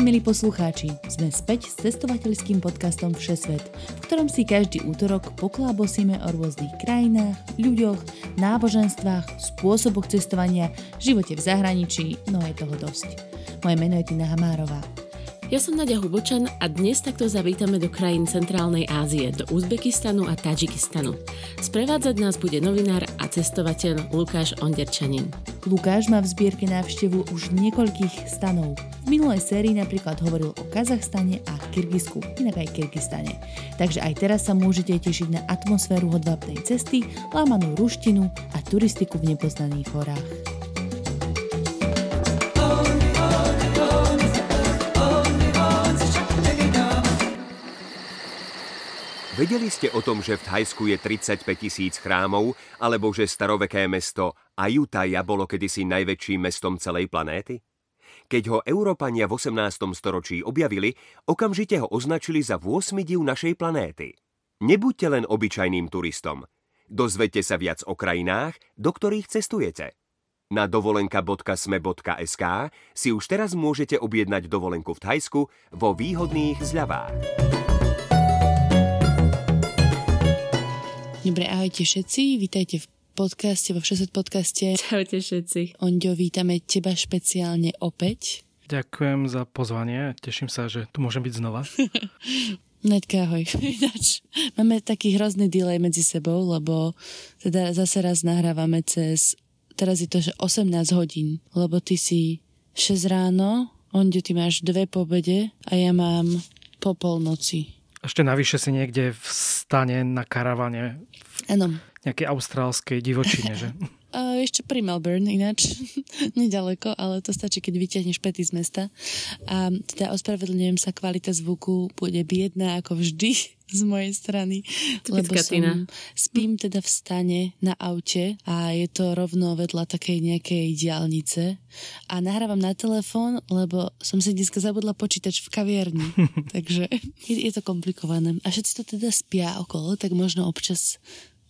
Ahojte milí poslucháči, sme späť s cestovateľským podcastom Všesvet, v ktorom si každý útorok poklábosíme o rôznych krajinách, ľuďoch, náboženstvách, spôsoboch cestovania, živote v zahraničí, no je toho dosť. Moje meno je Tina Hamárová. Ja som Nadia Hubočan a dnes takto zavítame do krajín Centrálnej Ázie, do Uzbekistanu a Tadžikistanu. Sprevádzať nás bude novinár a cestovateľ Lukáš Onderčanin. Lukáš má v zbierke návštevu už niekoľkých stanov. V minulej sérii napríklad hovoril o Kazachstane a Kyrgyzsku, inak aj Kyrgyzstane. Takže aj teraz sa môžete tešiť na atmosféru hodvábnej cesty, lámanú ruštinu a turistiku v nepoznaných horách. Vedeli ste o tom, že v Thajsku je 35 tisíc chrámov, alebo že staroveké mesto Ayutthaya bolo kedysi najväčším mestom celej planéty? Keď ho Európania v 18. storočí objavili, okamžite ho označili za 8 div našej planéty. Nebuďte len obyčajným turistom. Dozvedte sa viac o krajinách, do ktorých cestujete. Na dovolenka.sme.sk si už teraz môžete objednať dovolenku v Thajsku vo výhodných zľavách. Dobre, ahojte všetci, vítajte v podcaste, vo Všeset podcaste. Čaute všetci. Onďo, vítame teba špeciálne opäť. Ďakujem za pozvanie, teším sa, že tu môžem byť znova. Nedka, ahoj. Ináč, máme taký hrozný delay medzi sebou, lebo teda zase raz nahrávame cez, teraz je to, že 18 hodín, lebo ty si 6 ráno, Ondio, ty máš dve po obede a ja mám po polnoci. Ešte navyše si niekde v stane na karavane Áno. nejakej austrálskej divočine, že? Uh, ešte pri Melbourne ináč, nedaleko, ale to stačí, keď vyťahneš pety z mesta. A teda ospravedlňujem sa, kvalita zvuku bude biedná ako vždy z mojej strany, lebo som spím teda v stane na aute a je to rovno vedľa takej nejakej diálnice. A nahrávam na telefón, lebo som si dneska zabudla počítač v kaviarni, takže je, je to komplikované. A všetci to teda spia okolo, tak možno občas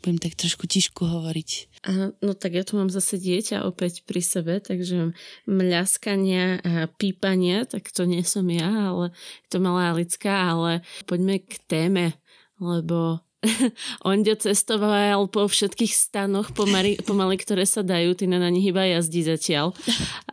budem tak trošku tišku hovoriť. Aha, no tak ja tu mám zase dieťa opäť pri sebe, takže mľaskania a pípania, tak to nie som ja, ale to malá Alická, ale poďme k téme, lebo Ondio cestoval po všetkých stanoch pomaly, pomaly, ktoré sa dajú, ty na nich iba jazdí zatiaľ.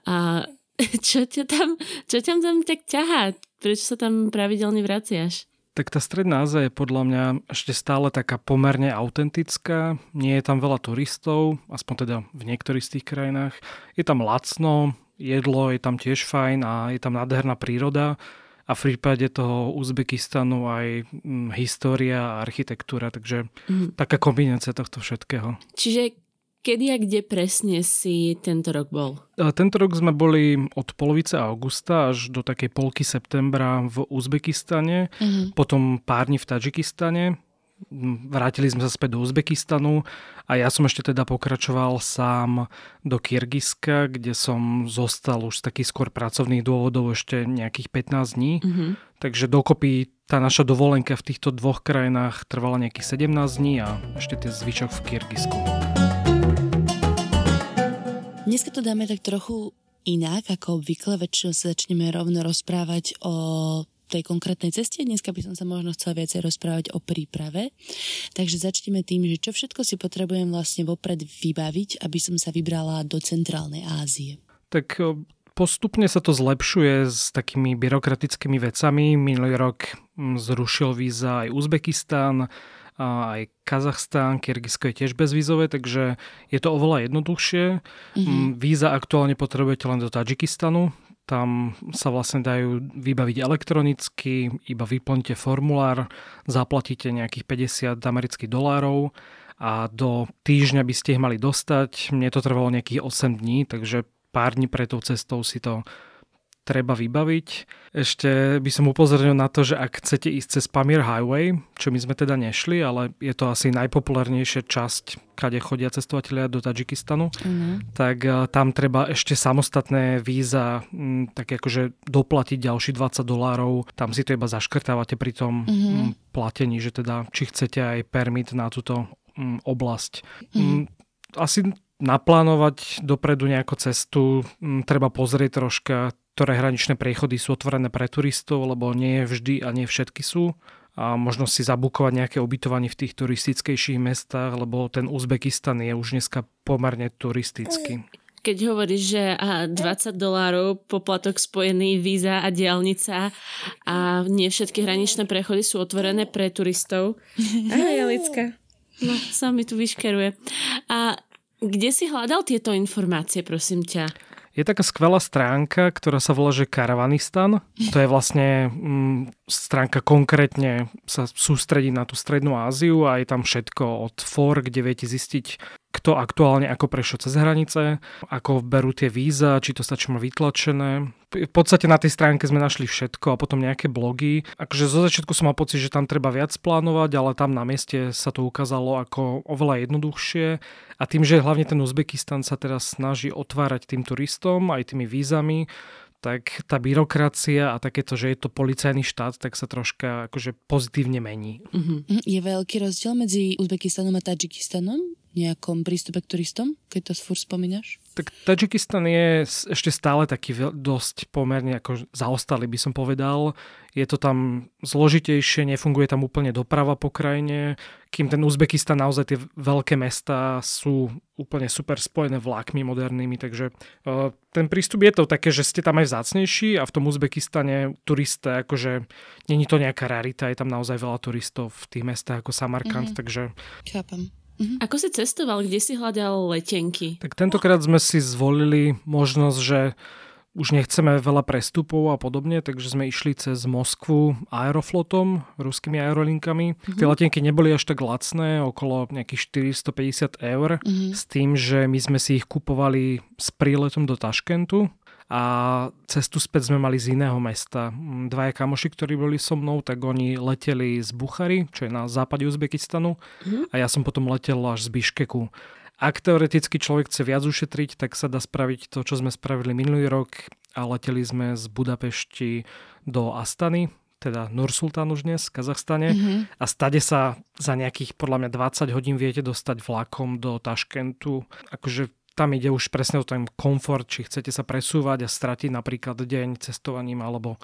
A čo ťa tam, čo ťa tam tak ťahá? Prečo sa tam pravidelne vraciaš? Tak tá stredná Ázia je podľa mňa ešte stále taká pomerne autentická. Nie je tam veľa turistov, aspoň teda v niektorých z tých krajinách. Je tam lacno, jedlo je tam tiež fajn a je tam nádherná príroda. A v prípade toho Uzbekistanu aj hm, história a architektúra, takže Mhm. taká kombinácia tohto všetkého. Čiže kedy a kde presne si tento rok bol? Tento rok sme boli od polovice augusta až do takej polky septembra v Uzbekistane, Mhm. potom pár dní v Tadžikistane, vrátili sme sa späť do Uzbekistanu a ja som ešte teda pokračoval sám do Kyrgyzska, kde som zostal už z takých skôr pracovných dôvodov ešte nejakých 15 dní. Mhm. Takže dokopy tá naša dovolenka v týchto dvoch krajinách trvala nejakých 17 dní a ešte tie zvyšok v Kyrgyzsku. Dneska to dáme tak trochu inak, ako obvykle. Väčšinou sa začneme rovno rozprávať o tej konkrétnej ceste. Dneska by som sa možno chcela viacej rozprávať o príprave. Takže začneme tým, že čo všetko si potrebujem vlastne vopred vybaviť, aby som sa vybrala do Centrálnej Ázie. Tak o, postupne sa to zlepšuje s takými byrokratickými vecami. Minulý rok mm, zrušil víza aj Uzbekistán, a aj Kazachstán, Kyrgyzsko je tiež bezvízové, takže je to oveľa jednoduchšie. Mm, Víza aktuálne potrebujete len do Tadžikistanu, tam sa vlastne dajú vybaviť elektronicky, iba vyplňte formulár, zaplatíte nejakých 50 amerických dolárov a do týždňa by ste ich mali dostať. Mne to trvalo nejakých 8 dní, takže pár dní pred tou cestou si to treba vybaviť. Ešte by som upozornil na to, že ak chcete ísť cez Pamir Highway, čo my sme teda nešli, ale je to asi najpopulárnejšia časť, kade chodia cestovateľia do Tadžikistanu, mm. tak uh, tam treba ešte samostatné víza, m, tak akože doplatiť ďalší 20 dolárov. Tam si to iba zaškrtávate pri tom mm-hmm. platení, že teda či chcete aj permit na túto m, oblasť. Mm. Asi naplánovať dopredu nejakú cestu, treba pozrieť troška, ktoré hraničné priechody sú otvorené pre turistov, lebo nie vždy a nie všetky sú. A možno si zabukovať nejaké ubytovanie v tých turistickejších mestách, lebo ten Uzbekistan je už dneska pomerne turistický. Keď hovoríš, že 20 dolárov poplatok spojený víza a diálnica a nie všetky hraničné prechody sú otvorené pre turistov. Ahoj, Alicka. No, sa mi tu vyškeruje. A kde si hľadal tieto informácie, prosím ťa? Je taká skvelá stránka, ktorá sa volá, že Karavanistan. To je vlastne mm, stránka konkrétne sa sústredí na tú Strednú Áziu a je tam všetko od for, kde viete zistiť, kto aktuálne ako prešiel cez hranice, ako berú tie víza, či to stačí má vytlačené. V podstate na tej stránke sme našli všetko a potom nejaké blogy. Akože zo začiatku som mal pocit, že tam treba viac plánovať, ale tam na mieste sa to ukázalo ako oveľa jednoduchšie a tým, že hlavne ten Uzbekistan sa teraz snaží otvárať tým turistom aj tými vízami, tak tá byrokracia a takéto, že je to policajný štát, tak sa troška akože pozitívne mení. Uh-huh. Je veľký rozdiel medzi Uzbekistanom a Tadžikistanom? Nejakom prístupe k turistom, keď to furt spomínaš? Tak Tadžikistan je ešte stále taký dosť pomerne ako zaostalý, by som povedal. Je to tam zložitejšie, nefunguje tam úplne doprava po krajine, kým ten Uzbekistan naozaj tie veľké mesta sú úplne super spojené vlákmi modernými, takže uh, ten prístup je to také, že ste tam aj vzácnejší a v tom Uzbekistane turista, akože není to nejaká rarita, je tam naozaj veľa turistov v tých mestách ako Samarkand, mm-hmm. takže... Chápem. Mm-hmm. Ako si cestoval? Kde si hľadal letenky? Tak tentokrát sme si zvolili možnosť, že už nechceme veľa prestupov a podobne, takže sme išli cez Moskvu aeroflotom, ruskými aerolinkami. Mm-hmm. Tie letenky neboli až tak lacné, okolo nejakých 450 eur, mm-hmm. s tým, že my sme si ich kupovali s príletom do Taškentu a cestu späť sme mali z iného mesta. Mm, dvaja kamoši, ktorí boli so mnou, tak oni leteli z Buchary, čo je na západe Uzbekistanu mm. a ja som potom letel až z Biškeku. Ak teoreticky človek chce viac ušetriť, tak sa dá spraviť to, čo sme spravili minulý rok a leteli sme z Budapešti do Astany, teda Nursultan už dnes v Kazachstane mm-hmm. a stade sa za nejakých podľa mňa 20 hodín viete dostať vlakom do Taškentu. Akože tam ide už presne o ten komfort, či chcete sa presúvať a stratiť napríklad deň cestovaním, alebo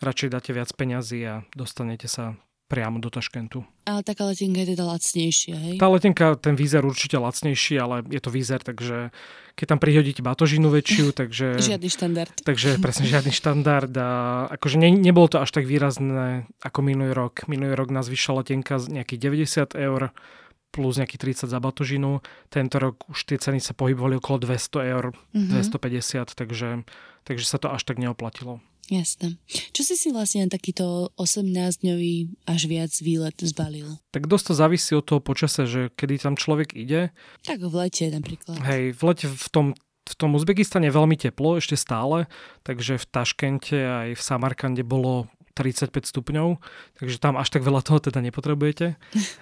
radšej dáte viac peňazí a dostanete sa priamo do Taškentu. Ale taká letenka je teda lacnejšia, hej? Tá letenka, ten výzer určite lacnejší, ale je to výzer, takže keď tam prihodíte batožinu väčšiu, takže... žiadny štandard. Takže presne žiadny štandard a akože ne, nebolo to až tak výrazné ako minulý rok. Minulý rok nás vyšla letenka z nejakých 90 eur, plus nejakých 30 za batožinu. Tento rok už tie ceny sa pohybovali okolo 200 eur, mm-hmm. 250, takže, takže sa to až tak neoplatilo. Jasné. Čo si si vlastne na takýto 18-dňový až viac výlet zbalil? Tak dosť to závisí od toho počasia, že kedy tam človek ide. Tak v lete napríklad. Hej, v lete v tom v tom Uzbekistane je veľmi teplo ešte stále, takže v Taškente aj v Samarkande bolo 35 stupňov, takže tam až tak veľa toho teda nepotrebujete.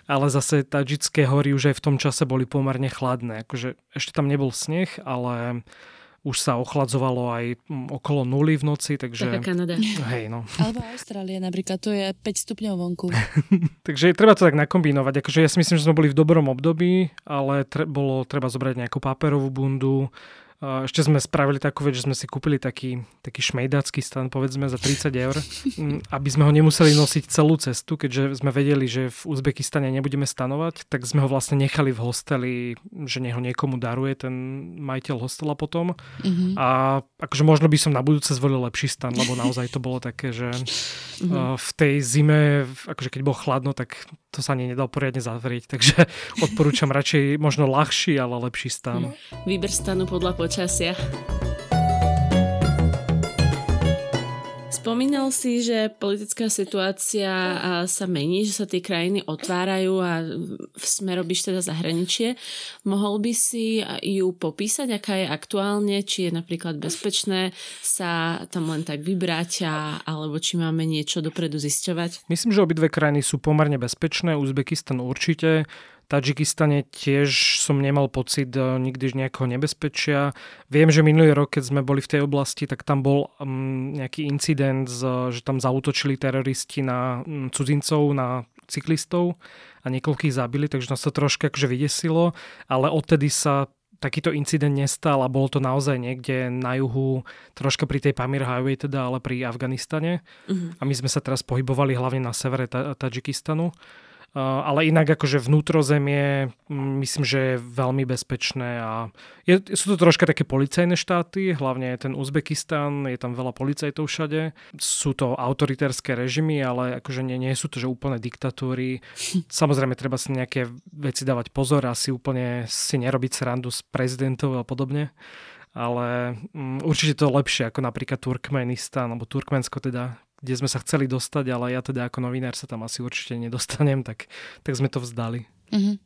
Ale zase Tadžické hory už aj v tom čase boli pomerne chladné. Akože ešte tam nebol sneh, ale už sa ochladzovalo aj mm, okolo nuly v noci, takže... Taká Kanada. Hej, no. Alebo Austrália napríklad, to je 5 stupňov vonku. takže treba to tak nakombinovať. Akože ja si myslím, že sme boli v dobrom období, ale tre- bolo treba zobrať nejakú paperovú bundu, ešte sme spravili takú vec, že sme si kúpili taký, taký šmejdácky stan, povedzme, za 30 eur, aby sme ho nemuseli nosiť celú cestu, keďže sme vedeli, že v Uzbekistane nebudeme stanovať, tak sme ho vlastne nechali v hosteli, že neho niekomu daruje ten majiteľ hostela potom. Mm-hmm. A akože možno by som na budúce zvolil lepší stan, lebo naozaj to bolo také, že mm-hmm. v tej zime, akože keď bolo chladno, tak to sa ani nedal poriadne zavrieť, takže odporúčam radšej možno ľahší, ale lepší stan. Výber stanu podľa počasia. Spomínal si, že politická situácia sa mení, že sa tie krajiny otvárajú a sme robíš teda zahraničie. Mohol by si ju popísať, aká je aktuálne, či je napríklad bezpečné sa tam len tak vybrať a, alebo či máme niečo dopredu zisťovať? Myslím, že obidve krajiny sú pomerne bezpečné. Uzbekistan určite. Tadžikistane tiež som nemal pocit eh, nikdy nejakého nebezpečia. Viem, že minulý rok, keď sme boli v tej oblasti, tak tam bol um, nejaký incident, že tam zautočili teroristi na um, cudzincov, na cyklistov a niekoľkých zabili, takže nás to troška akože vydesilo, ale odtedy sa takýto incident nestal a bolo to naozaj niekde na juhu, troška pri tej Pamir Highway teda, ale pri Afganistane. Uh-huh. A my sme sa teraz pohybovali hlavne na severe Tadžikistanu. Eh, ale inak akože vnútrozemie mm, myslím, že je veľmi bezpečné a je, sú to troška také policajné štáty, hlavne ten Uzbekistan, je tam veľa policajtov všade. Sú to autoritérske režimy, ale akože nie, nie sú to že úplne diktatúry. Samozrejme treba si nejaké veci dávať pozor a si úplne si nerobiť srandu s prezidentov a podobne ale um, určite to lepšie ako napríklad Turkmenistan, alebo Turkmensko teda, kde sme sa chceli dostať, ale ja teda ako novinár sa tam asi určite nedostanem, tak, tak sme to vzdali. Uh-huh.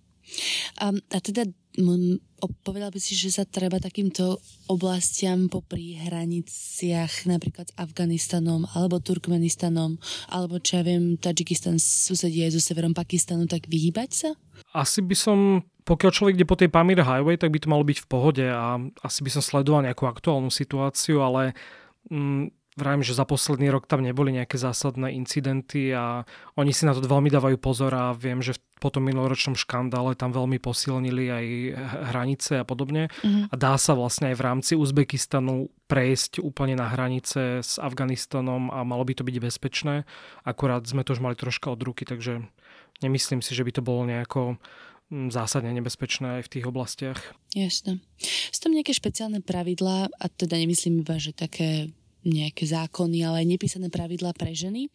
A, a teda m, povedal by si, že sa treba takýmto oblastiam popri hraniciach napríklad s Afganistanom alebo Turkmenistanom alebo čo ja viem, Tadžikistan susedí aj so severom Pakistanu, tak vyhýbať sa? Asi by som pokiaľ človek ide po tej Pamir Highway, tak by to malo byť v pohode a asi by som sledoval nejakú aktuálnu situáciu, ale mm, Vravím, že za posledný rok tam neboli nejaké zásadné incidenty a oni si na to veľmi dávajú pozor a viem, že po tom minuloročnom škandále tam veľmi posilnili aj hranice a podobne. Mm-hmm. A dá sa vlastne aj v rámci Uzbekistanu prejsť úplne na hranice s Afganistanom a malo by to byť bezpečné. Akurát sme to už mali troška od ruky, takže nemyslím si, že by to bolo nejako mm, zásadne nebezpečné aj v tých oblastiach. Jasné. Sú tam nejaké špeciálne pravidlá, a teda nemyslím iba, že také nejaké zákony, ale aj nepísané pravidlá pre ženy.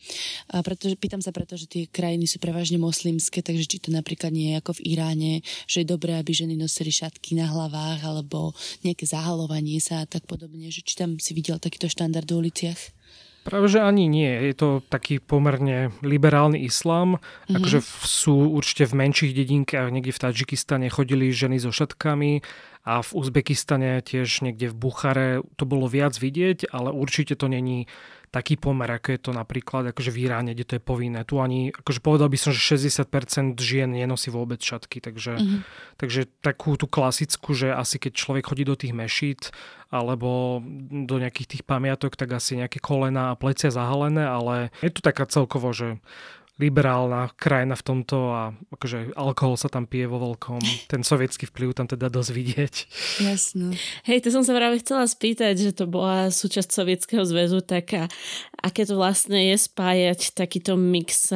A pretože, pýtam sa preto, že tie krajiny sú prevažne moslimské, takže či to napríklad nie je ako v Iráne, že je dobré, aby ženy nosili šatky na hlavách alebo nejaké zahalovanie sa a tak podobne, že či tam si videl takýto štandard v uliciach? Práve, že ani nie. Je to taký pomerne liberálny islám. Mm-hmm. Akože sú určite v menších dedinkách, niekde v Tadžikistane chodili ženy so šatkami a v Uzbekistane tiež niekde v Buchare to bolo viac vidieť, ale určite to není taký pomer, ako je to napríklad akože v Iráne, kde to je povinné. Tu ani, akože povedal by som, že 60% žien nenosí vôbec šatky, takže, mm-hmm. takže takú tú klasickú, že asi keď človek chodí do tých mešít alebo do nejakých tých pamiatok, tak asi nejaké kolena a plecia zahalené, ale je tu taká celkovo, že liberálna krajina v tomto a akože alkohol sa tam pije vo veľkom. Ten sovietský vplyv tam teda dosť vidieť. Jasno. Hej, to som sa práve chcela spýtať, že to bola súčasť Sovietskeho zväzu, tak a, aké to vlastne je spájať takýto mix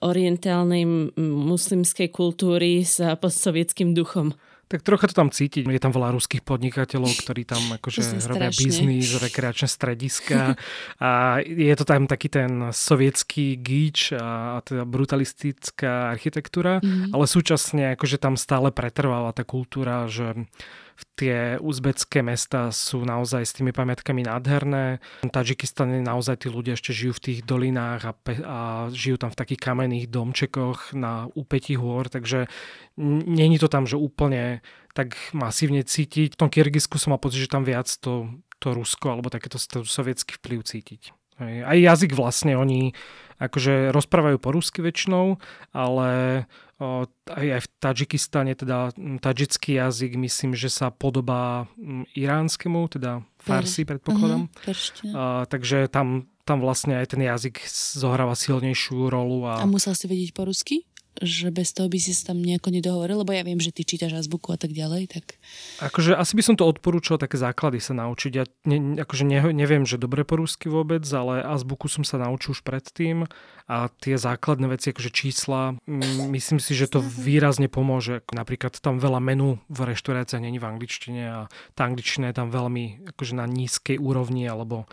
orientálnej muslimskej kultúry s postsovietským duchom? Tak trocha to tam cítiť. Je tam veľa ruských podnikateľov, ktorí tam akože robia biznis, rekreačné strediska a je to tam taký ten sovietský gíč a, teda brutalistická architektúra, mm. ale súčasne akože tam stále pretrváva tá kultúra, že tie uzbecké mesta sú naozaj s tými pamiatkami nádherné. V Tadžikistane naozaj tí ľudia ešte žijú v tých dolinách a, pe- a žijú tam v takých kamenných domčekoch na úpetí hôr, takže není to tam, že úplne tak masívne cítiť. V tom Kyrgyzsku som mal pocit, že tam viac to, to Rusko alebo takéto sovietský vplyv cítiť. Aj jazyk vlastne oni akože rozprávajú po rusky väčšinou, ale aj, v Tadžikistane, teda tadžický jazyk, myslím, že sa podobá iránskemu, teda farsi predpokladám. Uh-huh, uh, takže tam, tam vlastne aj ten jazyk zohráva silnejšiu rolu. A, a musel si vedieť po rusky? Že bez toho by si sa tam nejako nedohovoril, lebo ja viem, že ty čítaš azbuku a tak ďalej, tak... Akože asi by som to odporúčal také základy sa naučiť. Ja ne, akože ne, neviem, že dobre po rusky vôbec, ale azbuku som sa naučil už predtým a tie základné veci, akože čísla, myslím si, že to výrazne pomôže. Napríklad tam veľa menu v reštauráciách není v angličtine a tá angličtina je tam veľmi akože na nízkej úrovni alebo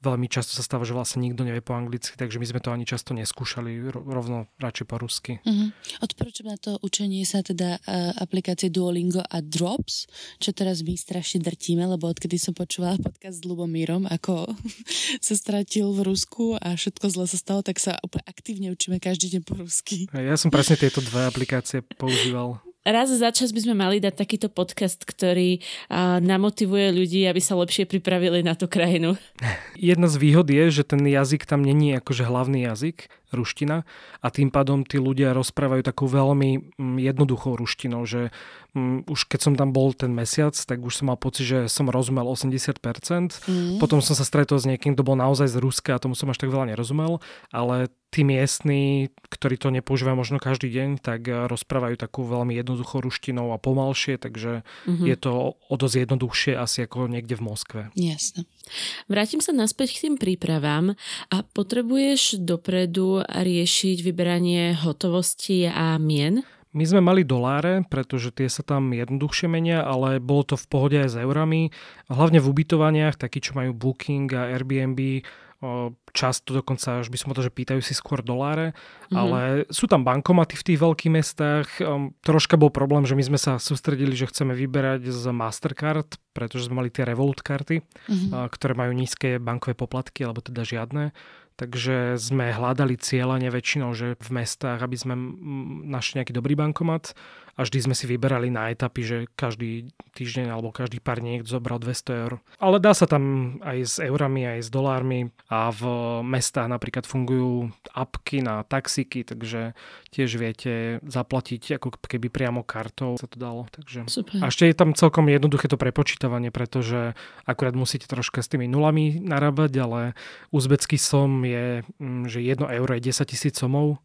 veľmi často sa stáva, že vlastne nikto nevie po anglicky, takže my sme to ani často neskúšali, rovno radšej po rusky. Uh-huh. Odporúčam na to učenie sa teda uh, aplikácie Duolingo a Drops, čo teraz my strašne drtíme, lebo odkedy som počúvala podcast s Lubomírom, ako sa stratil v Rusku a všetko zle sa stalo, tak sa úplne aktívne učíme každý deň po rusky. Ja som presne tieto dve aplikácie používal raz za čas by sme mali dať takýto podcast, ktorý uh, namotivuje ľudí, aby sa lepšie pripravili na tú krajinu. Jedna z výhod je, že ten jazyk tam není akože hlavný jazyk, ruština a tým pádom tí ľudia rozprávajú takú veľmi mm, jednoduchou ruštinou, že um, už keď som tam bol ten mesiac, tak už som mal pocit, že som rozumel 80%. Mm. Potom som sa stretol s niekým, kto bol naozaj z Ruska a tomu som až tak veľa nerozumel, ale tí miestni, ktorí to nepoužívajú možno každý deň, tak eh, rozprávajú takú veľmi jednoduchou ruštinou a pomalšie, takže mm-hmm. je to o dosť jednoduchšie asi ako niekde v Moskve. Jasne. Vrátim sa naspäť k tým prípravám a potrebuješ dopredu riešiť vyberanie hotovosti a mien? My sme mali doláre, pretože tie sa tam jednoduchšie menia, ale bolo to v pohode aj s eurami. Hlavne v ubytovaniach, takí, čo majú Booking a Airbnb, často dokonca, až by som povedal, že pýtajú si skôr doláre, mm-hmm. ale sú tam bankomaty v tých veľkých mestách. Um, troška bol problém, že my sme sa sústredili, že chceme vyberať z Mastercard, pretože sme mali tie Revolut karty, mm-hmm. uh, ktoré majú nízke bankové poplatky, alebo teda žiadne. Takže sme hľadali cieľane väčšinou, že v mestách, aby sme našli nejaký dobrý bankomat a vždy sme si vyberali na etapy, že každý týždeň alebo každý pár dní niekto zobral 200 eur. Ale dá sa tam aj s eurami, aj s dolármi a v mestách napríklad fungujú apky na taxíky, takže tiež viete zaplatiť ako keby priamo kartou sa to dalo. Takže... Super. A ešte je tam celkom jednoduché to prepočítavanie, pretože akurát musíte troška s tými nulami narábať, ale uzbecký som je, mm, že 1 euro je 10 tisíc somov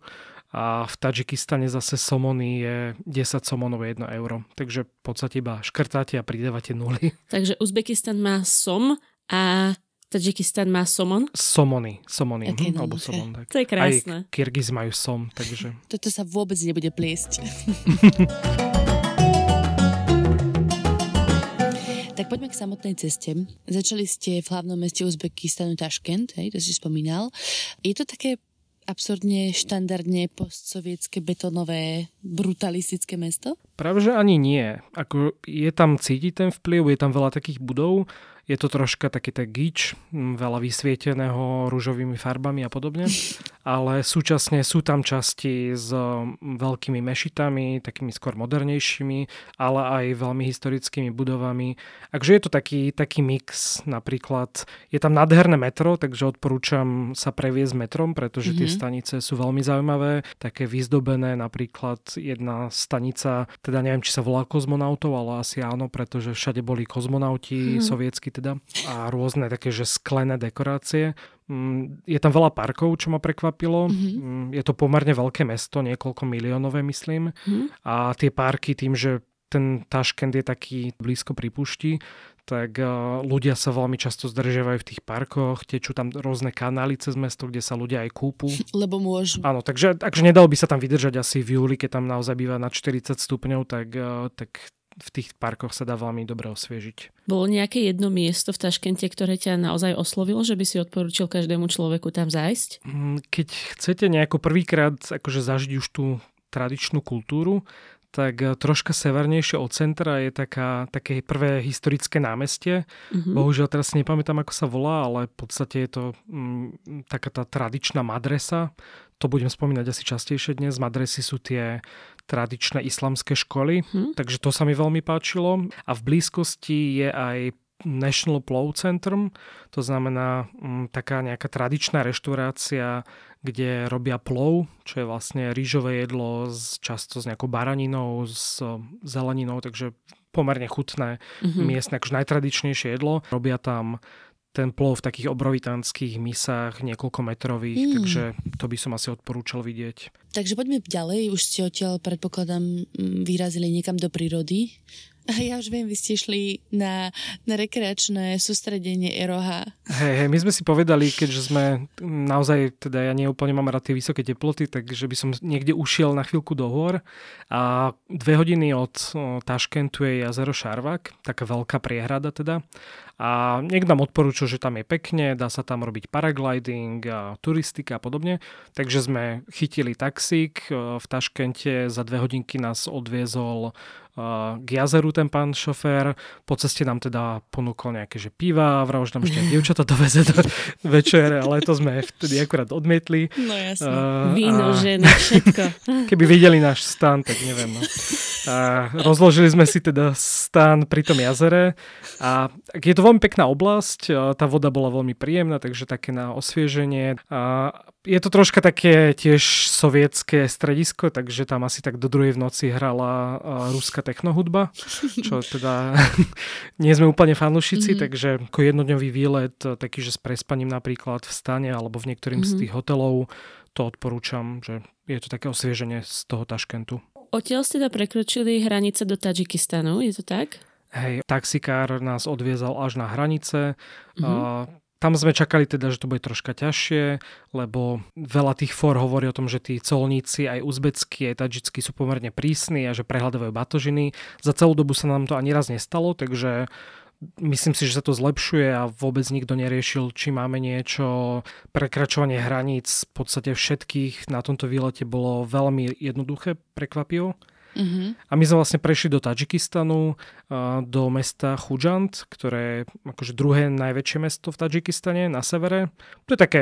a v Tadžikistane zase somony je 10 somonov 1 euro. Takže v podstate iba škrtáte a pridávate nuly. Takže Uzbekistan má som a Tadžikistan má somon? Somony, somony, okay, hm, alebo somon. Tak. To je krásne. Aj Kyrgyz majú som, takže... Toto sa vôbec nebude pliesť. Tak poďme k samotnej ceste. Začali ste v hlavnom meste Uzbekistanu Taškent, hej, to si spomínal. Je to také absurdne, štandardne postsovietské betonové brutalistické mesto? Práve, že ani nie. Ako je tam cítiť ten vplyv, je tam veľa takých budov, je to troška taký tak gič, veľa vysvieteného rúžovými farbami a podobne, ale súčasne sú tam časti s veľkými mešitami, takými skôr modernejšími, ale aj veľmi historickými budovami. Takže je to taký, taký mix, napríklad je tam nádherné metro, takže odporúčam sa previesť metrom, pretože mm-hmm. tie mhm. stanice sú veľmi zaujímavé, také vyzdobené, napríklad jedna stanica, teda neviem, či sa volá kozmonautov, ale asi áno, pretože všade boli kozmonauti mm-hmm. sovietsky teda a rôzne také, že sklené dekorácie. Mm, je tam veľa parkov, čo ma prekvapilo. Mm-hmm. Je to pomerne veľké mesto, niekoľko miliónové myslím. Mm-hmm. A tie parky tým, že ten Taškent je taký blízko pri pušti, tak ľudia sa veľmi často zdržiavajú v tých parkoch, tečú tam rôzne kanály cez mesto, kde sa ľudia aj kúpu. Lebo môžu. Áno, takže, takže nedalo by sa tam vydržať asi v júli, keď tam naozaj býva na 40 stupňov, tak, tak v tých parkoch sa dá veľmi dobre osviežiť. Bolo nejaké jedno miesto v Taškente, ktoré ťa naozaj oslovilo, že by si odporúčil každému človeku tam zájsť? Mm, keď chcete nejako prvýkrát akože zažiť už tú tradičnú kultúru, tak eh, troška severnejšie od centra je taká, také prvé historické námestie. Mm-hmm. Bohužiaľ teraz si nepamätám, ako sa volá, ale v podstate je to mm, taká tá tradičná madresa. To budem spomínať asi častejšie dnes. Madresy sú tie tradičné islamské školy, hmm. takže to sa mi veľmi páčilo. A v blízkosti je aj National Plow Centrum, to znamená m, mm, taká nejaká tradičná reštaurácia, kde robia plov, čo je vlastne rýžové jedlo s, často s nejakou baraninou, s zeleninou, takže pomerne chutné, mm-hmm. miestne, akože najtradičnejšie jedlo. Robia tam ten plov v takých obrovitánskych misách, niekoľko metrových, mm. takže to by som asi odporúčal vidieť. Takže poďme ďalej, už ste odtiaľ, predpokladám, vyrazili niekam do prírody. Ja už viem, vy ste išli na, na rekreačné sústredenie ROH. Hej, hej, my sme si povedali, keďže sme naozaj, teda ja neúplne mám rád tie vysoké teploty, takže by som niekde ušiel na chvíľku do hôr a dve hodiny od Taškentu je jazero Šarvak, taká veľká priehrada teda. A niekto nám odporúčil, že tam je pekne, dá sa tam robiť paragliding a turistika a podobne. Takže sme chytili taxík e, v Taškente, za dve hodinky nás odviezol k jazeru ten pán šofér. Po ceste nám teda ponúkol nejaké že piva, vrav, že tam ešte dievčata doveze do večere, ale to sme vtedy akurát odmietli. No jasne. Uh, Víno, a... žena, všetko. Keby videli náš stan, tak neviem. No. A rozložili sme si teda stan pri tom jazere a je to veľmi pekná oblasť, tá voda bola veľmi príjemná, takže také na osvieženie. A je to troška také tiež sovietské stredisko, takže tam asi tak do druhej v noci hrala ruská technohudba, čo teda nie sme úplne fanúšici, mm-hmm. takže ako jednodňový výlet, taký, že s prespaním napríklad v stane alebo v niektorým mm-hmm. z mhm. tých hotelov, to odporúčam, že je to také osvieženie z toho Taškentu. Odtiaľ ste teda prekročili hranice do Tadžikistanu, je to tak? Hej, taxikár nás odviezal až na hranice. Mm-hmm. Tam sme čakali teda, že to bude troška ťažšie, lebo veľa tých for hovorí o tom, že tí colníci aj uzbeckí, aj tadžickí sú pomerne prísni a že prehľadávajú batožiny. Za celú dobu sa nám to ani raz nestalo, takže myslím si, že sa to zlepšuje a vôbec nikto neriešil, či máme niečo. Prekračovanie hraníc v podstate všetkých na tomto výlete bolo veľmi jednoduché, prekvapivo. Uh-huh. A my sme vlastne prešli do Tadžikistanu, do mesta Chujant, ktoré je akože druhé najväčšie mesto v Tadžikistane na severe. To je také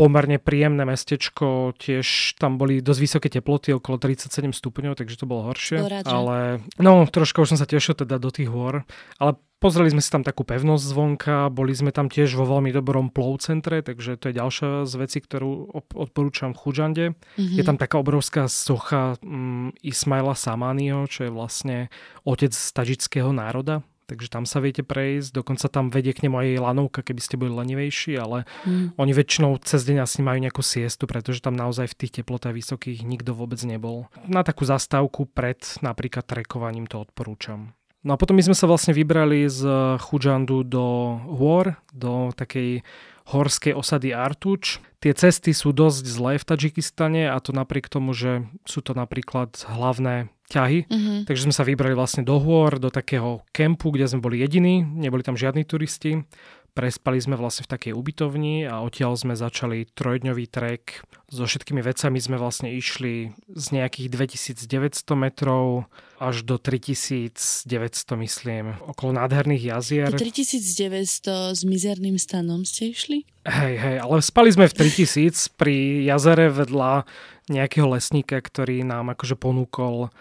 pomerne príjemné mestečko, tiež tam boli dosť vysoké teploty, okolo 37 stupňov, takže to bolo horšie. Rád, ale no, troška už som sa tešil teda do tých hôr, ale Pozreli sme si tam takú pevnosť zvonka, boli sme tam tiež vo veľmi dobrom plov centre, takže to je ďalšia z vecí, ktorú odporúčam v Chudžande. Mm-hmm. Je tam taká obrovská socha um, Ismaila Samanio, čo je vlastne otec stažického národa, takže tam sa viete prejsť, dokonca tam vedie k nemu aj lanovka, keby ste boli lenivejší, ale mm. oni väčšinou cez deň asi majú nejakú siestu, pretože tam naozaj v tých teplotách vysokých nikto vôbec nebol. Na takú zastávku pred napríklad trekovaním to odporúčam. No a potom my sme sa vlastne vybrali z Chudžandu do Hôr, do takej horskej osady Artuč. Tie cesty sú dosť zlé v Tadžikistane a to napriek tomu, že sú to napríklad hlavné ťahy. Mm-hmm. Takže sme sa vybrali vlastne do hôr, do takého kempu, kde sme boli jediní, neboli tam žiadni turisti. Prespali sme vlastne v takej ubytovni a odtiaľ sme začali trojdňový trek. So všetkými vecami sme vlastne išli z nejakých 2900 metrov až do 3900, myslím, okolo nádherných jazier. 3900 s mizerným stanom ste išli? Hej, hej, ale spali sme v 3000 pri jazere vedľa nejakého lesníka, ktorý nám akože ponúkol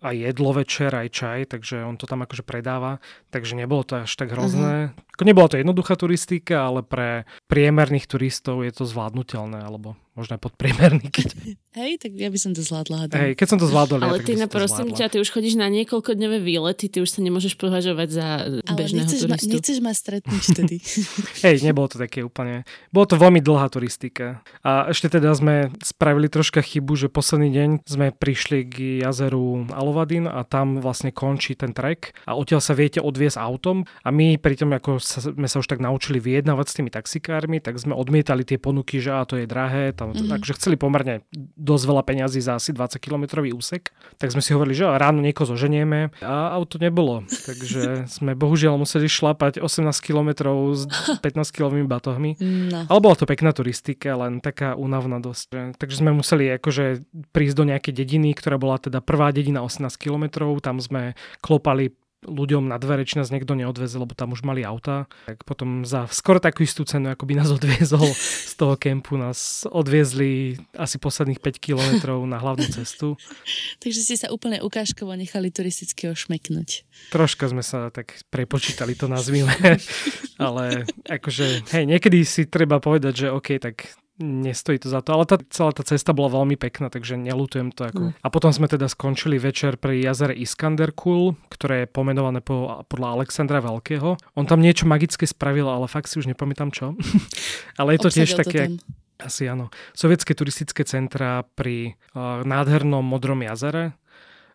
aj jedlo večer, aj čaj, takže on to tam akože predáva, takže nebolo to až tak hrozné. Uh-huh. Nebola to jednoduchá turistika, ale pre priemerných turistov je to zvládnutelné, alebo možno aj podpriemerný. Keď... Hej, tak ja by som to zvládla. Hej, keď som to zvládol, Ale ja, ty na prosím ťa, ty už chodíš na niekoľko dňové výlety, ty už sa nemôžeš považovať za Ale bežného nechceš turistu. Ma, nechceš ma stretnúť vtedy. Hej, nebolo to také úplne. Bolo to veľmi dlhá turistika. A ešte teda sme spravili troška chybu, že posledný deň sme prišli k jazeru Alovadin a tam vlastne končí ten trek a odtiaľ sa viete odviesť autom a my pri tom, ako sa, sme sa už tak naučili vyjednávať s tými taxikármi, tak sme odmietali tie ponuky, že a to je drahé, tam, mm-hmm. takže chceli pomerne dosť veľa peňazí za asi 20 kilometrový úsek. Tak sme si hovorili, že ráno niekoho zoženieme a auto nebolo. Takže sme bohužiaľ museli šlapať 18 kilometrov s 15 kilovými batohmi. No. Ale bola to pekná turistika, len taká únavná dosť. Takže sme museli akože prísť do nejakej dediny, ktorá bola teda prvá dedina 18 kilometrov. Tam sme klopali ľuďom na dvere, či nás niekto neodvezol, lebo tam už mali auta. Tak potom za skoro takú istú cenu, ako by nás odviezol z toho kempu, nás odviezli asi posledných 5 kilometrov na hlavnú cestu. Takže ste sa úplne ukážkovo nechali turisticky ošmeknúť. Troška sme sa tak prepočítali, to nazvime. Ale akože, hej, niekedy si treba povedať, že OK, tak nestojí to za to, ale tá, celá tá cesta bola veľmi pekná, takže nelutujem to. Ako. Mm. A potom sme teda skončili večer pri jazere Iskanderkul, ktoré je pomenované po, podľa Alexandra Veľkého. On tam niečo magické spravil, ale fakt si už nepamätám čo. ale je to Obsadil tiež také... To asi áno. Sovietské turistické centra pri uh, nádhernom modrom jazere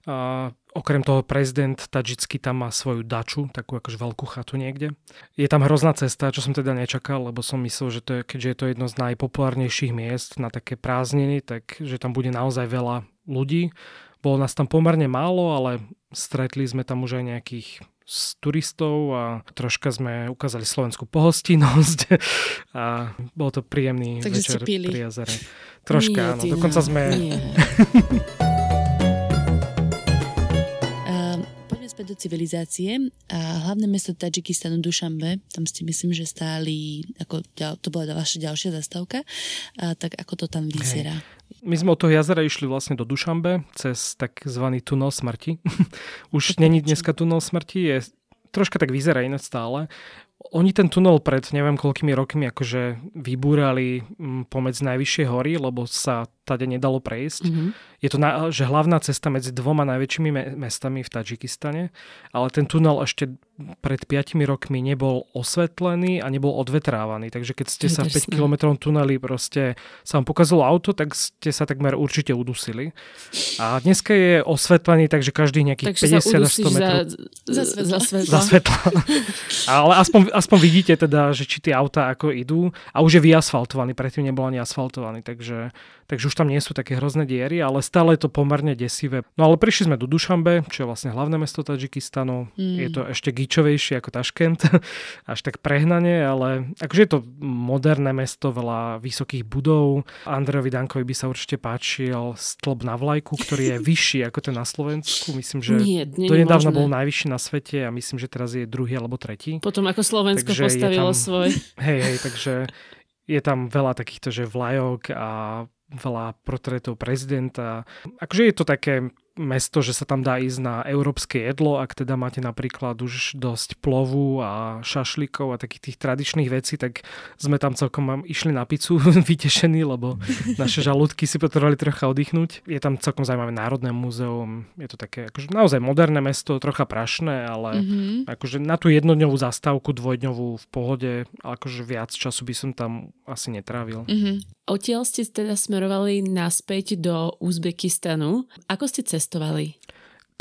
A okrem toho prezident Tadžický tam má svoju daču, takú akože veľkú chatu niekde. Je tam hrozná cesta, čo som teda nečakal, lebo som myslel, že to je, keďže je to jedno z najpopulárnejších miest na také prázdniny, tak že tam bude naozaj veľa ľudí. Bolo nás tam pomerne málo, ale stretli sme tam už aj nejakých s turistov a troška sme ukázali slovenskú pohostinnosť a bol to príjemný Takže večer pri jazere. Troška, Nie, áno. Dokonca sme... späť do civilizácie a hlavné mesto Tadžikistanu Dušambe, tam ste myslím, že stáli, ako to bola vaša ďalšia zastávka, a tak ako to tam vyzerá? Hej. My sme od toho jazera išli vlastne do Dušambe cez takzvaný tunel smrti. Už není dneska tunel smrti, je troška tak vyzerá iné stále. Oni ten tunel pred neviem koľkými rokmi akože vybúrali mm, pomedzi najvyššie hory, lebo sa tade nedalo prejsť. Mm-hmm. Je to na, že hlavná cesta medzi dvoma najväčšími me- mestami v Tadžikistane, ale ten tunel ešte pred 5 rokmi nebol osvetlený a nebol odvetrávaný, takže keď ste sa 5 km tuneli proste sa vám pokazilo auto, tak ste sa takmer určite udusili. A dneska je osvetlený, takže každý nejakých takže 50 až 100 metrov. Za, za, za svetla. Za svetla. ale aspoň, aspoň vidíte teda, že či tie auta ako idú a už je vyasfaltovaný, predtým nebol ani asfaltovaný, takže, takže už tam nie sú také hrozné diery, ale stále je to pomerne desivé. No ale prišli sme do Dušambe, čo je vlastne hlavné mesto Tadžikistanu. Mm. Je to ešte gičovejšie ako Taškent, až tak prehnanie, ale akože je to moderné mesto, veľa vysokých budov. Andrejovi Dankovi by sa určite páčil stĺp na vlajku, ktorý je vyšší ako ten na Slovensku. Myslím, že nie, nie to nedávno bol najvyšší na svete a myslím, že teraz je druhý alebo tretí. Potom ako Slovensko takže postavilo tam, svoj. Hej, hej, takže je tam veľa takýchto, že vlajok a veľa portrétov prezidenta. Akože je to také mesto, že sa tam dá ísť na európske jedlo, ak teda máte napríklad už dosť plovu a šašlikov a takých tých tradičných vecí, tak sme tam celkom išli na pizzu vytešení, lebo naše žalúdky si potrebovali trocha oddychnúť. Je tam celkom zaujímavé národné múzeum, je to také akože naozaj moderné mesto, trocha prašné, ale mm-hmm. akože na tú jednodňovú zastávku, dvojdňovú v pohode, akože viac času by som tam asi netrávil. Mm-hmm. Odtiaľ ste teda smerovali naspäť do Uzbekistanu. Ako ste cestovali?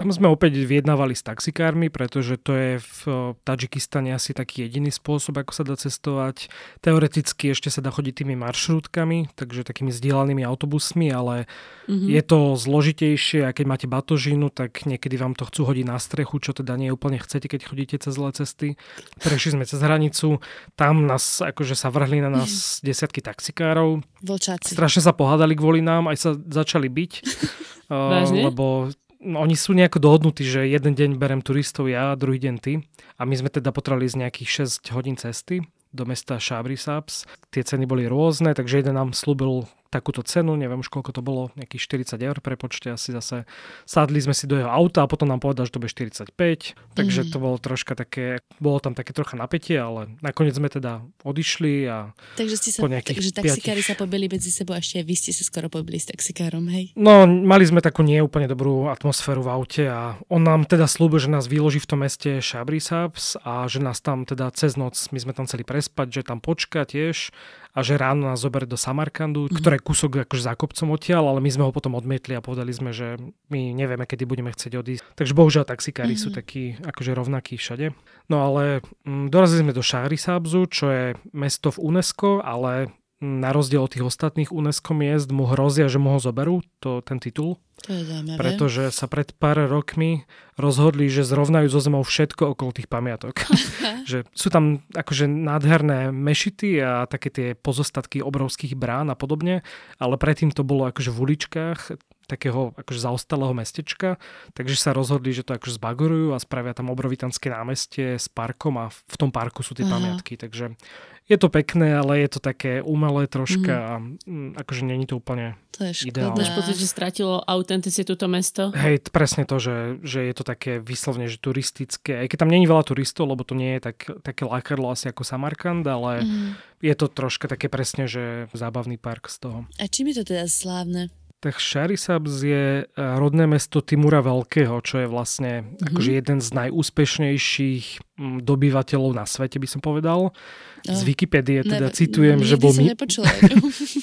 Tam sme opäť vyjednávali s taxikármi, pretože to je v Tadžikistane asi taký jediný spôsob, ako sa dá cestovať. Teoreticky ešte sa dá chodiť tými maršrutkami, takže takými zdieľanými autobusmi, ale mm-hmm. je to zložitejšie a keď máte batožinu, tak niekedy vám to chcú hodiť na strechu, čo teda nie úplne chcete, keď chodíte cez zlé cesty. Prešli sme cez hranicu, tam nás, akože sa vrhli na nás desiatky taxikárov. Vlčáci. Strašne sa pohádali kvôli nám, aj sa začali byť. Vážne? lebo oni sú nejako dohodnutí, že jeden deň berem turistov ja, druhý deň ty. A my sme teda potrebovali z nejakých 6 hodín cesty do mesta Šábrisaps. Tie ceny boli rôzne, takže jeden nám slúbil takúto cenu, neviem už koľko to bolo, nejakých 40 eur prepočte asi zase. Sadli sme si do jeho auta a potom nám povedal, že to bude 45, takže mm. to bolo troška také, bolo tam také trocha napätie, ale nakoniec sme teda odišli a Takže ste sa, takže taxikári sa pobili medzi sebou ešte aj vy ste sa skoro pobili s taxikárom, hej? No, mali sme takú neúplne dobrú atmosféru v aute a on nám teda slúbil, že nás vyloží v tom meste Shabrisabs a že nás tam teda cez noc, my sme tam chceli prespať, že tam počka tiež a že ráno nás zoberie do Samarkandu, mm-hmm. ktoré kúsok akože za kopcom odtiaľ, ale my sme ho potom odmietli a povedali sme, že my nevieme, kedy budeme chcieť odísť. Takže bohužiaľ taxikári mm-hmm. sú takí akože rovnakí všade. No ale mm, dorazili sme do Šárisabzu, čo je mesto v UNESCO, ale na rozdiel od tých ostatných UNESCO miest mu hrozia, že mu ho zoberú, to, ten titul. To je zaujímavé. Pretože sa pred pár rokmi rozhodli, že zrovnajú zo zemou všetko okolo tých pamiatok. že sú tam akože nádherné mešity a také tie pozostatky obrovských brán a podobne, ale predtým to bolo akože v uličkách takého akože zaostalého mestečka, takže sa rozhodli, že to akože zbagorujú a spravia tam obrovitanské námestie s parkom a v tom parku sú tie Aha. pamiatky, takže je to pekné, ale je to také umelé troška mm. a mm, akože není to úplne to je ideálne. Máš pocit, že stratilo autenticitu to mesto? Hej, presne to, že, že je to také vyslovne, že turistické, aj keď tam není veľa turistov, lebo to nie je tak, také lákadlo asi ako Samarkand, ale mm. je to troška také presne, že zábavný park z toho. A čím je to teda slávne? Tak Šarisabs je e, rodné mesto Timura Veľkého, čo je vlastne mm-hmm. akože jeden z najúspešnejších dobyvateľov na svete, by som povedal. Z Wikipédie teda ne, citujem, že bol...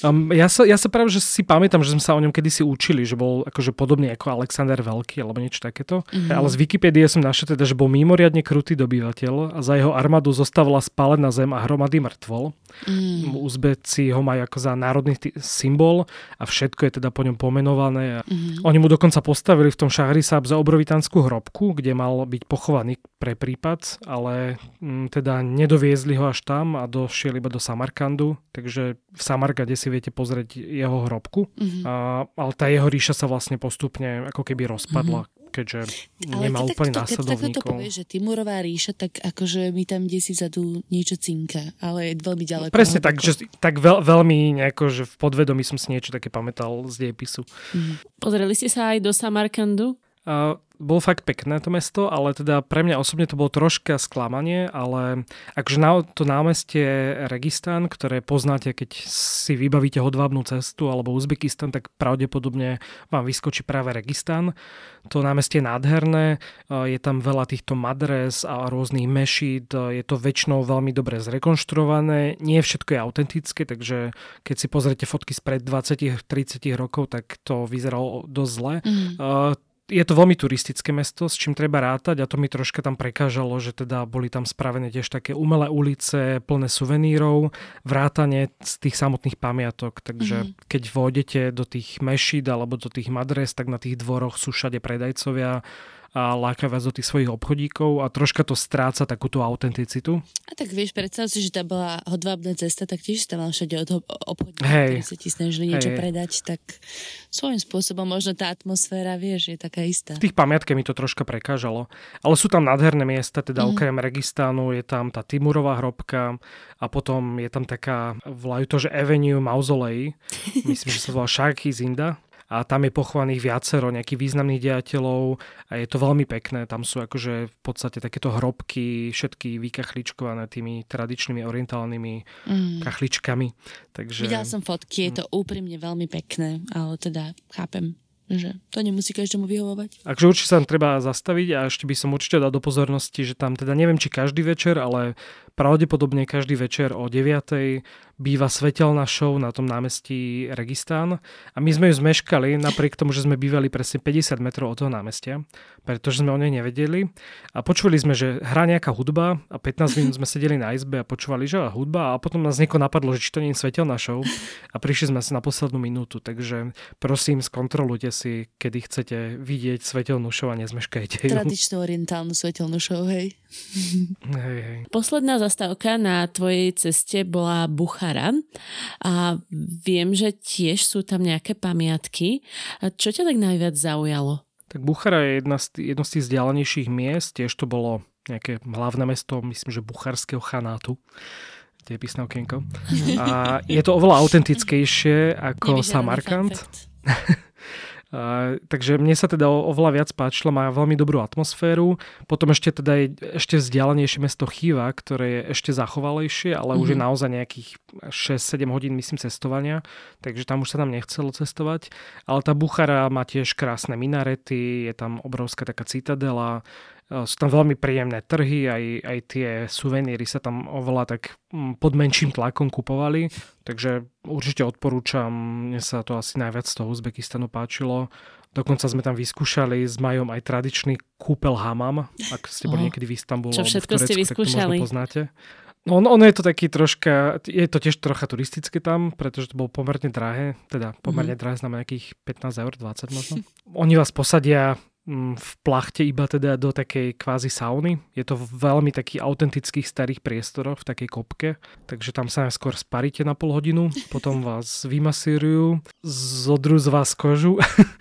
Um, ja, sa, ja sa práve, že si pamätám, že sme sa o ňom kedysi učili, že bol akože podobný ako Alexander Veľký alebo niečo takéto. Mm-hmm. Ale z Wikipédie som našiel teda, že bol mimoriadne krutý dobyvateľ a za jeho armádu zostávala spálená zem a hromady mŕtvol. Mm. Uzbeci ho majú ako za národný t- symbol a všetko je teda po ňom pomenované. Mm-hmm. Oni mu dokonca postavili v tom Šahrisab za obrovitánsku hrobku, kde mal byť pochovaný pre prípad, ale m, teda nedoviezli ho až tam a došiel iba do Samarkandu, takže v Samarkade si viete pozrieť jeho hrobku. Mm-hmm. A, ale tá jeho ríša sa vlastne postupne ako keby rozpadla, mm-hmm. Keďže ale nemá úplne následovníkov. Keď to povieš, že Timurová ríša, tak akože mi tam kde si vzadu niečo cinka, ale je veľmi ďaleko. Presne tak, že, tak veľ, veľmi nejako, že v podvedomí som si niečo také pamätal z dejepisu. Mm-hmm. Pozreli ste sa aj do Samarkandu? Uh, bolo fakt pekné to mesto, ale teda pre mňa osobne to bolo troška sklamanie, ale akože na, to námestie Registán, ktoré poznáte, keď si vybavíte hodvábnu cestu alebo Uzbekistan, tak pravdepodobne vám vyskočí práve Registán. To námestie je nádherné, je tam veľa týchto madres a rôznych mešít, je to väčšinou veľmi dobre zrekonštruované, nie všetko je autentické, takže keď si pozriete fotky spred 20-30 rokov, tak to vyzeralo dosť zle. Mm je to veľmi turistické mesto, s čím treba rátať a to mi troška tam prekážalo, že teda boli tam spravené tiež také umelé ulice, plné suvenírov, vrátane z tých samotných pamiatok, takže mm-hmm. keď vôjdete do tých mešít alebo do tých madres, tak na tých dvoroch sú všade predajcovia, a láka vás do tých svojich obchodíkov a troška to stráca takúto autenticitu. A tak vieš, predstav si, že tam bola hodvábna cesta, tak tiež tam mal všade od obchodníkov, ktorí sa ti snažili niečo hej. predať, tak svojím spôsobom možno tá atmosféra, vieš, je taká istá. V tých pamiatke mi to troška prekážalo. Ale sú tam nádherné miesta, teda mm. okrem Registánu je tam tá Timurová hrobka a potom je tam taká, volajú to, že Avenue Mausolei, myslím, že sa volá Sharky Zinda a tam je pochovaných viacero nejakých významných dejateľov a je to veľmi pekné. Tam sú akože v podstate takéto hrobky, všetky vykachličkované tými tradičnými orientálnymi mm. kachličkami. Takže... Videla som fotky, je to úprimne veľmi pekné, ale teda chápem, že to nemusí každému vyhovovať. Takže určite sa tam treba zastaviť a ešte by som určite dal do pozornosti, že tam teda neviem, či každý večer, ale pravdepodobne každý večer o 9 býva svetelná show na tom námestí Registán a my sme ju zmeškali napriek tomu, že sme bývali presne 50 metrov od toho námestia, pretože sme o nej nevedeli a počuli sme, že hrá nejaká hudba a 15 minút sme sedeli na izbe a počúvali, že hudba a potom nás nieko napadlo, že či to nie je svetelná show a prišli sme si na poslednú minútu, takže prosím skontrolujte si, kedy chcete vidieť svetelnú show a nezmeškajte ju. Tradičnú orientálnu svetelnú show, hej. hej, hej. Posledná zastávka na tvojej ceste bola Bucha Sahara a viem, že tiež sú tam nejaké pamiatky. A čo ťa tak najviac zaujalo? Tak Buchara je jedna z, jedno z tých vzdialenejších miest, tiež to bolo nejaké hlavné mesto, myslím, že Bucharského chanátu tie písne okienko. A je to oveľa autentickejšie ako Samarkand. Takže mne sa teda oveľa viac páčilo, má veľmi dobrú atmosféru. Potom ešte teda je ešte vzdialenejšie mesto Chiva, ktoré je ešte zachovalejšie, ale mm-hmm. už je mhm. naozaj nejakých 6-7 hodín, myslím, cestovania, takže tam už sa nám nechcelo cestovať. Ale tá Buchara má tiež krásne minarety, je tam obrovská taká citadela, sú tam veľmi príjemné trhy, aj, aj tie suveníry sa tam oveľa tak mm, pod menším tlakom kupovali, takže určite odporúčam, mne sa to asi najviac z toho Uzbekistanu páčilo. Dokonca sme tam vyskúšali s Majom aj tradičný kúpel hamam, ak ste boli niekedy v Istanbule. Čo všetko v Turecku, ste vyskúšali? Tak to poznáte. No, ono je to taký troška, je to tiež trocha turistické tam, pretože to bolo pomerne drahé, teda pomerne mm-hmm. drahé znamená nejakých 15 eur, 20 možno. Oni vás posadia Mm, v plachte iba teda do takej kvázi sauny. Je to v veľmi takých autentických starých priestoroch, v takej kopke, takže tam sa skôr sparíte na pol hodinu, potom vás vymasírujú, zodrú z vás kožu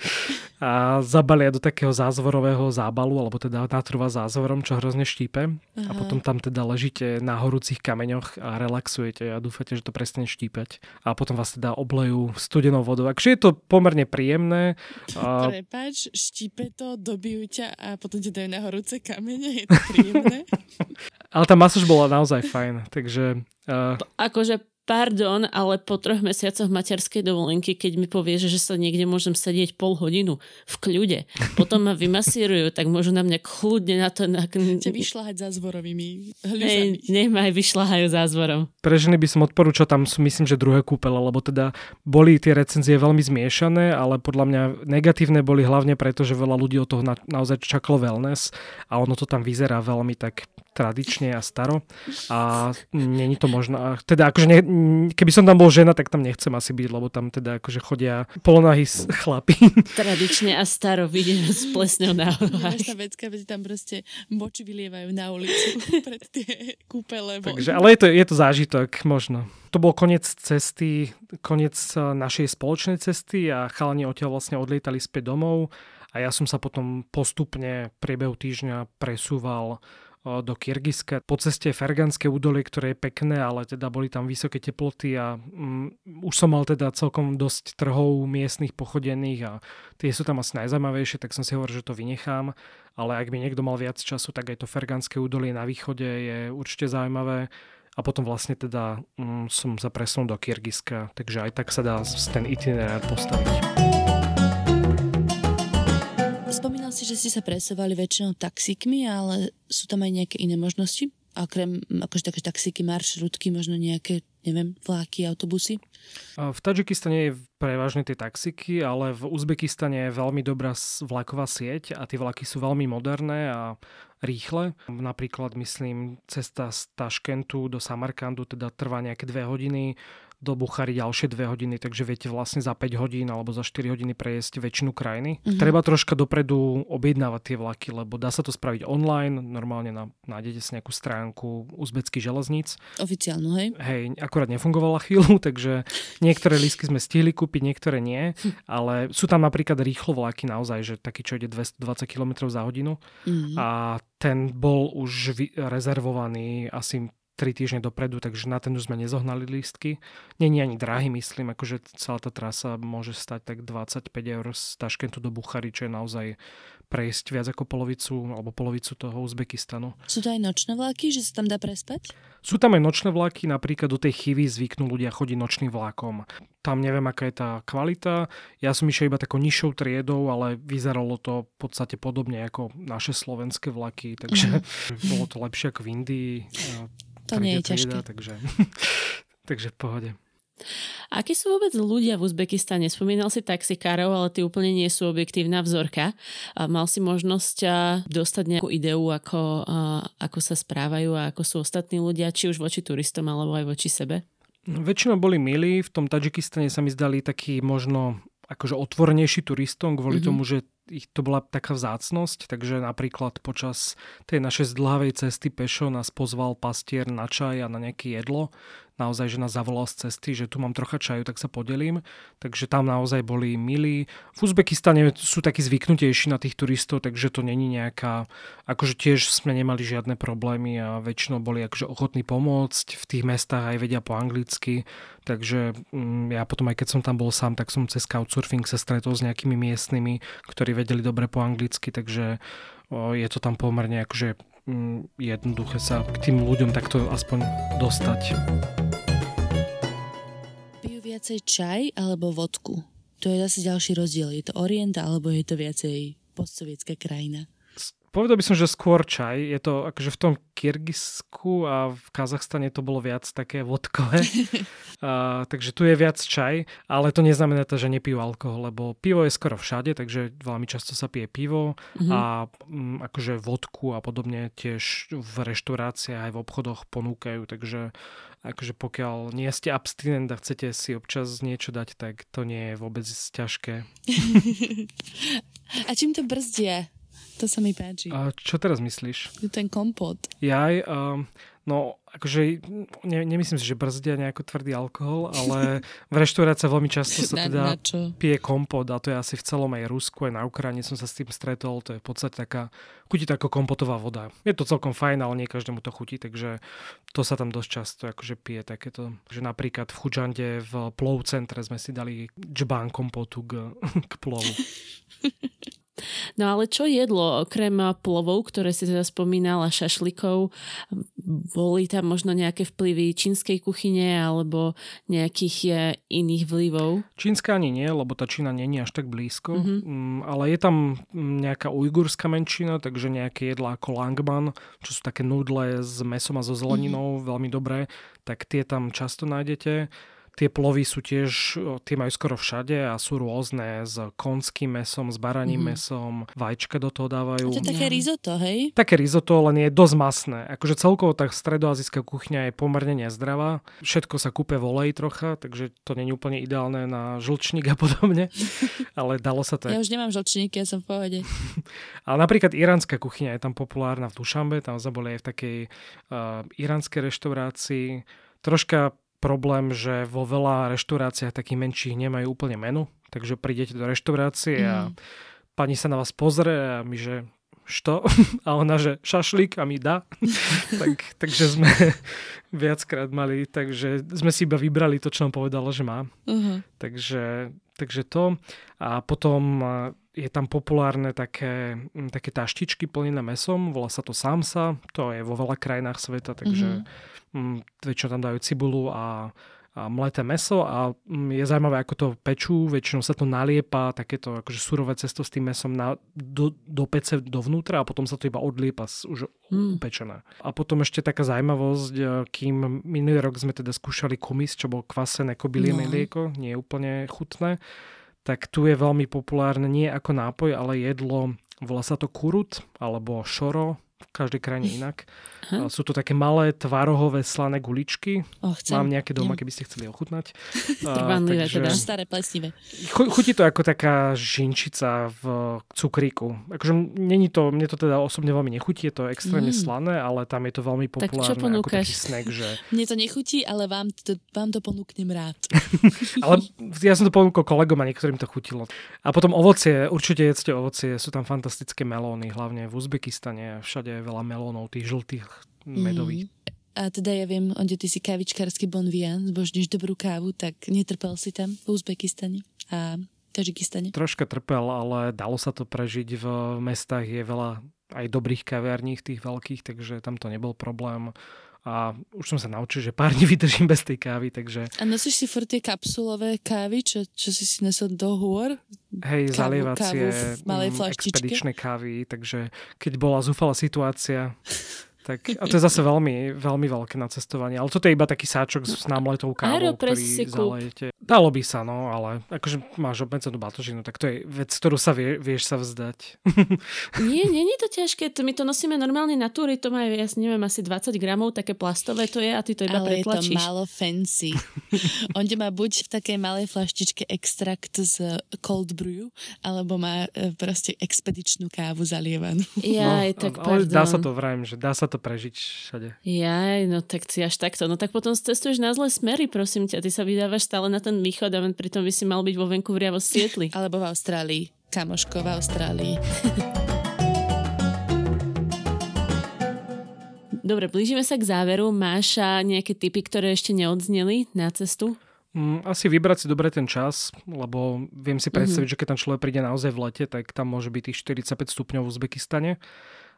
a zabalia do takého zázvorového zábalu, alebo teda natrúva zázvorom, čo hrozne štípe. Aha. A potom tam teda ležíte na horúcich kameňoch a relaxujete a dúfate, že to prestane štípať. A potom vás teda oblejú studenou vodou. Takže je to pomerne príjemné. A... Prepač, štípe to, dobijú ťa a potom ti dajú na horúce kamene. Je to príjemné? Ale tá masáž bola naozaj fajn, takže... Uh... Akože pardon, ale po troch mesiacoch materskej dovolenky, keď mi povie, že sa niekde môžem sedieť pol hodinu v kľude, potom ma vymasírujú, tak môžu na mňa kľudne na to... Na... Ťa vyšľahať zázvorovými hľuzami. Hej, nech ma aj vyšľahajú zázvorom. Pre ženy by som odporúčal, tam sú myslím, že druhé kúpele, lebo teda boli tie recenzie veľmi zmiešané, ale podľa mňa negatívne boli hlavne preto, že veľa ľudí od toho na, naozaj čakalo wellness a ono to tam vyzerá veľmi tak tradične a staro a není to možno. Teda akože ne, keby som tam bol žena, tak tam nechcem asi byť, lebo tam teda akože chodia polonahy chlapi. Tradične a staro vidím s plesňou na nohách. vecka, veď tam proste moči vylievajú na ulicu pred tie kúpele. Takže, ale je to, je to zážitok, možno. To bol koniec cesty, koniec eh, našej spoločnej cesty a chalani odtiaľ vlastne odlietali späť domov a ja som sa potom postupne priebehu týždňa presúval do Kyrgyzska. Po ceste je Ferganské údolie, ktoré je pekné, ale teda boli tam vysoké teploty a um, už som mal teda celkom dosť trhov miestnych pochodených a tie sú tam asi najzaujímavejšie, tak som si hovoril, že to vynechám. Ale ak by niekto mal viac času, tak aj to Ferganské údolie na východe je určite zaujímavé a potom vlastne teda um, som sa presunul do Kyrgyzska, takže aj tak sa dá ten itinerár postaviť. Spomínal si, že ste sa presovali väčšinou taxíkmi, ale sú tam aj nejaké iné možnosti? Okrem akože také taxíky, maršrutky, možno nejaké, neviem, vláky, autobusy? V Tadžikistane je prevažne tie taxíky, ale v Uzbekistane je veľmi dobrá vlaková sieť a tie vlaky sú veľmi moderné a rýchle. Napríklad, myslím, cesta z Taškentu do Samarkandu teda trvá nejaké dve hodiny, do Buchary ďalšie 2 hodiny, takže viete vlastne za 5 hodín alebo za 4 hodiny prejsť väčšinu krajiny. Mm-hmm. Treba troška dopredu objednávať tie vlaky, lebo dá sa to spraviť online, normálne na, nájdete si nejakú stránku uzbeckých železníc. Oficiálnu, hej? Hej, akurát nefungovala chvíľu, takže niektoré lísky sme stihli kúpiť, niektoré nie, ale sú tam napríklad rýchlo vlaky naozaj, že taký, čo ide 220 km za hodinu mm-hmm. a ten bol už rezervovaný asi 3 týždne dopredu, takže na ten už sme nezohnali lístky. Není ani drahý, myslím, akože celá tá trasa môže stať tak 25 eur z Taškentu do Buchary, čo je naozaj prejsť viac ako polovicu alebo polovicu toho Uzbekistanu. Sú to aj nočné vlaky, že sa tam dá prespať? Sú tam aj nočné vlaky, napríklad do tej chivy zvyknú ľudia chodiť nočným vlakom. Tam neviem, aká je tá kvalita. Ja som išiel iba takou nižšou triedou, ale vyzeralo to v podstate podobne ako naše slovenské vlaky, takže bolo to lepšie ako v Indii to nie je ťažké. takže, takže v pohode. Akí sú vôbec ľudia v Uzbekistane? Spomínal si taxikárov, ale ty úplne nie sú objektívna vzorka. Mal si možnosť dostať nejakú ideu, ako, ako sa správajú a ako sú ostatní ľudia, či už voči turistom, alebo aj voči sebe? Väčšinou boli milí, v tom Tadžikistane sa mi zdali taký možno akože otvorenejší turistom kvôli mm-hmm. tomu, že ich to bola taká vzácnosť, takže napríklad počas tej našej zdlhavej cesty pešo nás pozval pastier na čaj a na nejaké jedlo naozaj, že nás zavolal z cesty, že tu mám trocha čaju, tak sa podelím. Takže tam naozaj boli milí. V Uzbekistane sú takí zvyknutejší na tých turistov, takže to není nejaká, akože tiež sme nemali žiadne problémy a väčšinou boli akože ochotní pomôcť. V tých mestách aj vedia po anglicky, takže mm, ja potom aj keď som tam bol sám, tak som cez Couchsurfing sa stretol s nejakými miestnymi, ktorí vedeli dobre po anglicky, takže je to tam pomerne akože jednoduché sa k tým ľuďom takto aspoň dostať viacej čaj alebo vodku? To je zase ďalší rozdiel. Je to Orient alebo je to viacej postsovietská krajina? Povedal by som, že skôr čaj. Je to akože v tom Kyrgyzsku a v Kazachstane to bolo viac také vodkové. a, takže tu je viac čaj, ale to neznamená to, že nepijú alkohol, lebo pivo je skoro všade, takže veľmi často sa pije pivo mm-hmm. a m, mm, akože vodku a podobne tiež v reštauráciách aj v obchodoch ponúkajú, takže akože pokiaľ nie ste abstinent a chcete si občas niečo dať, tak to nie je vôbec ťažké. a čím to brzdie? To sa mi páči. A čo teraz myslíš? Ten kompot. Jaj, um, no akože ne, nemyslím si, že brzdia nejaký tvrdý alkohol, ale v reštaurácii veľmi často sa teda na, na pije kompot a to je asi v celom aj Rusku, aj na Ukrajine som sa s tým stretol, to je v podstate taká, chutí to ako kompotová voda. Je to celkom fajn, ale nie každému to chutí, takže to sa tam dosť často akože pije takéto, že napríklad v Chudžande v plov centre sme si dali džbán kompotu k, k plovu. No ale čo jedlo, okrem plovov, ktoré si teda spomínala, šašlikov, boli tam možno nejaké vplyvy čínskej kuchyne alebo nejakých iných vlivov? Čínska ani nie, lebo tá Čína není až tak blízko, mm-hmm. ale je tam nejaká ujgurská menšina, takže nejaké jedlá ako langman, čo sú také nudle s mesom a so zeleninou, mm-hmm. veľmi dobré, tak tie tam často nájdete. Tie plovy sú tiež, tie majú skoro všade a sú rôzne s konským mesom, s baraním mm. mesom, vajčka do toho dávajú. A to je také risotto, hej? Také risotto, len je dosť masné. Akože celkovo tá stredoazijská kuchňa je pomerne nezdravá. Všetko sa kúpe v oleji trocha, takže to nie je úplne ideálne na žlčník a podobne. Ale dalo sa to. Ja už nemám žlčník, ja som v pohode. Ale napríklad iránska kuchyňa je tam populárna v Dušambe, tam sme boli aj v takej uh, iránskej reštaurácii. Troška problém, že vo veľa reštauráciách takých menších nemajú úplne menu, takže prídete do reštaurácie mm. a pani sa na vás pozrie a my, že što? A ona, že šašlík a mi dá. tak, takže sme viackrát mali, takže sme si iba vybrali to, čo nám povedala, že má. Uh-huh. Takže, takže to. A potom je tam populárne také, také taštičky plnené mesom, volá sa to samsa, to je vo veľa krajinách sveta, takže uh-huh Mm, väčšinou tam dajú cibulu a, a mleté meso a mm, je zaujímavé, ako to pečú, väčšinou sa to naliepa, takéto akože surové cesto s tým mesom na, do, do pece dovnútra a potom sa to iba odliepa už mm. upečené. A potom ešte taká zaujímavosť, e, kým minulý rok sme teda skúšali kumis, čo bol kvasené kobylie no. mlieko, nie je úplne chutné, tak tu je veľmi populárne nie ako nápoj, ale jedlo, volá sa to kurut alebo šoro, v každej krajine inak. Aha. Sú to také malé tvarohové slané guličky. Oh, Mám nejaké doma, keby ste chceli ochutnať. Trvanlivé takže... teda. Staré plesnivé. Chutí to ako taká žinčica v cukríku. Akože není to, mne to teda osobne veľmi nechutí, je to extrémne mm. slané, ale tam je to veľmi populárne tak čo ako taký snack. Že... Mne to nechutí, ale vám to, vám to ponúknem rád. ale ja som to ponúkol kolegom a niektorým to chutilo. A potom ovocie, určite jedzte ovocie, sú tam fantastické melóny, hlavne v Uzbekistane, všade je veľa melónov, tých žltých medových. Mm. A teda ja viem, onde ty si kavičkársky bonvian, zbožníš dobrú kávu, tak netrpel si tam v Uzbekistane a Tadžikistane? Troška trpel, ale dalo sa to prežiť v mestách. Je veľa aj dobrých kaviarní tých veľkých, takže tam to nebol problém a už som sa naučil, že pár dní vydržím bez tej kávy, takže... A nosíš si furt tie kapsulové kávy, čo, čo si si nesol do hôr? Hej, kávu, zalievacie, kávu v malej mm, expedičné kávy, takže keď bola zúfala situácia, tak, a to je zase veľmi, veľmi veľké nacestovanie. Ale toto je iba taký sáčok s námletou kávou, ktorý zalejete. Dalo by sa, no, ale akože máš obmedzenú batožinu, tak to je vec, ktorú sa vie, vieš sa vzdať. Nie, nie je to ťažké. To my to nosíme normálne na túry, to má, ja neviem, asi 20 gramov, také plastové to je a ty to iba ale pretlačíš. Ale je to málo fancy. Onde má buď v takej malej flaštičke extrakt z cold brew, alebo má e, proste expedičnú kávu zalievanú. Ja, no, tak ale dá sa to vrajím, že dá sa to prežiť všade. Jaj, no tak si až takto. No tak potom cestuješ na zlé smery, prosím ťa. Ty sa vydávaš stále na ten východ a pritom by si mal byť vo Vancouveri a vo Sietli. Alebo v Austrálii. Kamoško v Austrálii. Dobre, blížime sa k záveru. Máš nejaké typy, ktoré ešte neodzneli na cestu? Mm, asi vybrať si dobre ten čas, lebo viem si predstaviť, mm-hmm. že keď tam človek príde naozaj v lete, tak tam môže byť tých 45 stupňov v Uzbekistane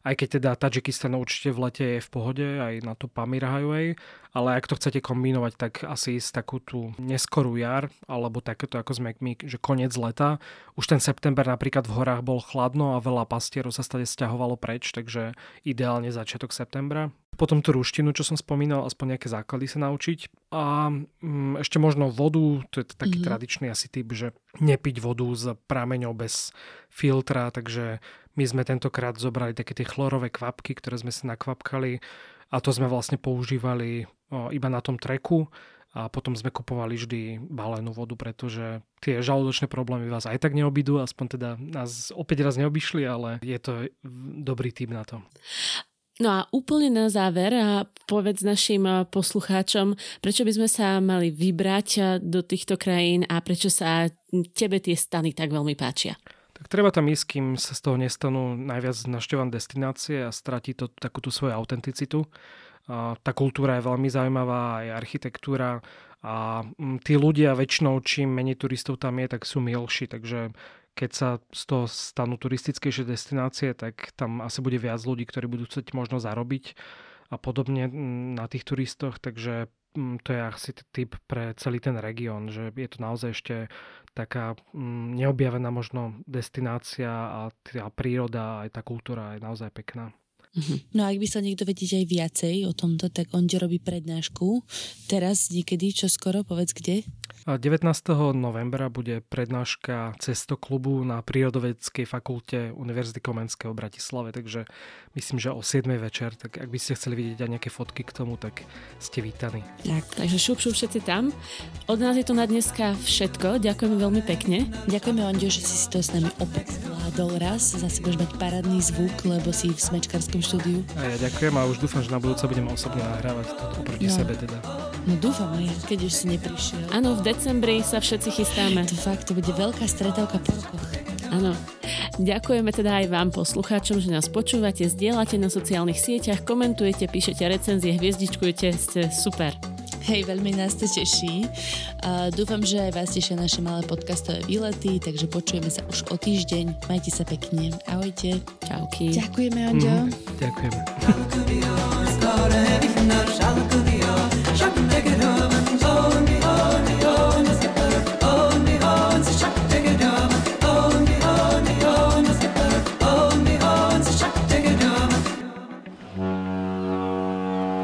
aj keď teda Tadžikistan určite v lete je v pohode, aj na to Pamir Highway, ale ak to chcete kombinovať, tak asi ísť takú tú neskorú jar, alebo takéto ako sme my, že koniec leta. Už ten september napríklad v horách bol chladno a veľa pastierov sa stade stiahovalo preč, takže ideálne začiatok septembra. Potom tú ruštinu, čo som spomínal, aspoň nejaké základy sa naučiť. A mm, ešte možno vodu, to je taký mm-hmm. tradičný asi typ, že nepiť vodu z prameňov bez filtra, takže my sme tentokrát zobrali také tie chlorové kvapky, ktoré sme si nakvapkali a to sme vlastne používali iba na tom treku a potom sme kupovali vždy balenú vodu, pretože tie žalúdočné problémy vás aj tak neobidú, aspoň teda nás opäť raz neobyšli, ale je to dobrý tým na to. No a úplne na záver a povedz našim poslucháčom, prečo by sme sa mali vybrať do týchto krajín a prečo sa tebe tie stany tak veľmi páčia tak treba tam ísť, kým sa z toho nestanú najviac našťované destinácie a stratí to takú tú svoju autenticitu. tá kultúra je veľmi zaujímavá, aj architektúra a mm, tí ľudia väčšinou, čím menej turistov tam je, tak sú milší, takže keď sa z toho stanú turistickejšie destinácie, tak tam asi bude viac ľudí, ktorí budú chcieť možno zarobiť a podobne mm, na tých turistoch, takže mm, to je asi typ pre celý ten región, že je to naozaj ešte taká mm, neobjavená možno destinácia a tá príroda aj tá kultúra je naozaj pekná. Uh-huh. No a ak by sa niekto vedieť aj viacej o tomto, tak on robí prednášku. Teraz niekedy, čo skoro, povedz kde? 19. novembra bude prednáška cestoklubu na Prírodovedeckej fakulte Univerzity Komenského v Bratislave, takže myslím, že o 7. večer, tak ak by ste chceli vidieť aj nejaké fotky k tomu, tak ste vítaní. Tak, takže šup, šup všetci tam. Od nás je to na dneska všetko. Ďakujeme veľmi pekne. Ďakujeme, Ondio, že si si to s nami opäť zvládol raz. Zase budeš mať parádny zvuk, lebo si v smečkarskom štúdiu. A ja ďakujem a už dúfam, že na budúce budeme osobne nahrávať oproti no. sebe teda. No dúfam aj, keď už si neprišiel. Áno, v decembri sa všetci chystáme. To fakt, to bude veľká stretávka po rokoch. Áno. Ďakujeme teda aj vám poslucháčom, že nás počúvate, zdieľate na sociálnych sieťach, komentujete, píšete recenzie, hviezdičkujete, ste super. Hej, veľmi nás to teší. Uh, dúfam, že aj vás tešia naše malé podcastové výlety, takže počujeme sa už o týždeň. Majte sa pekne. Ahojte. Čauky. Ďakujeme, Onďo. Mm, ďakujeme.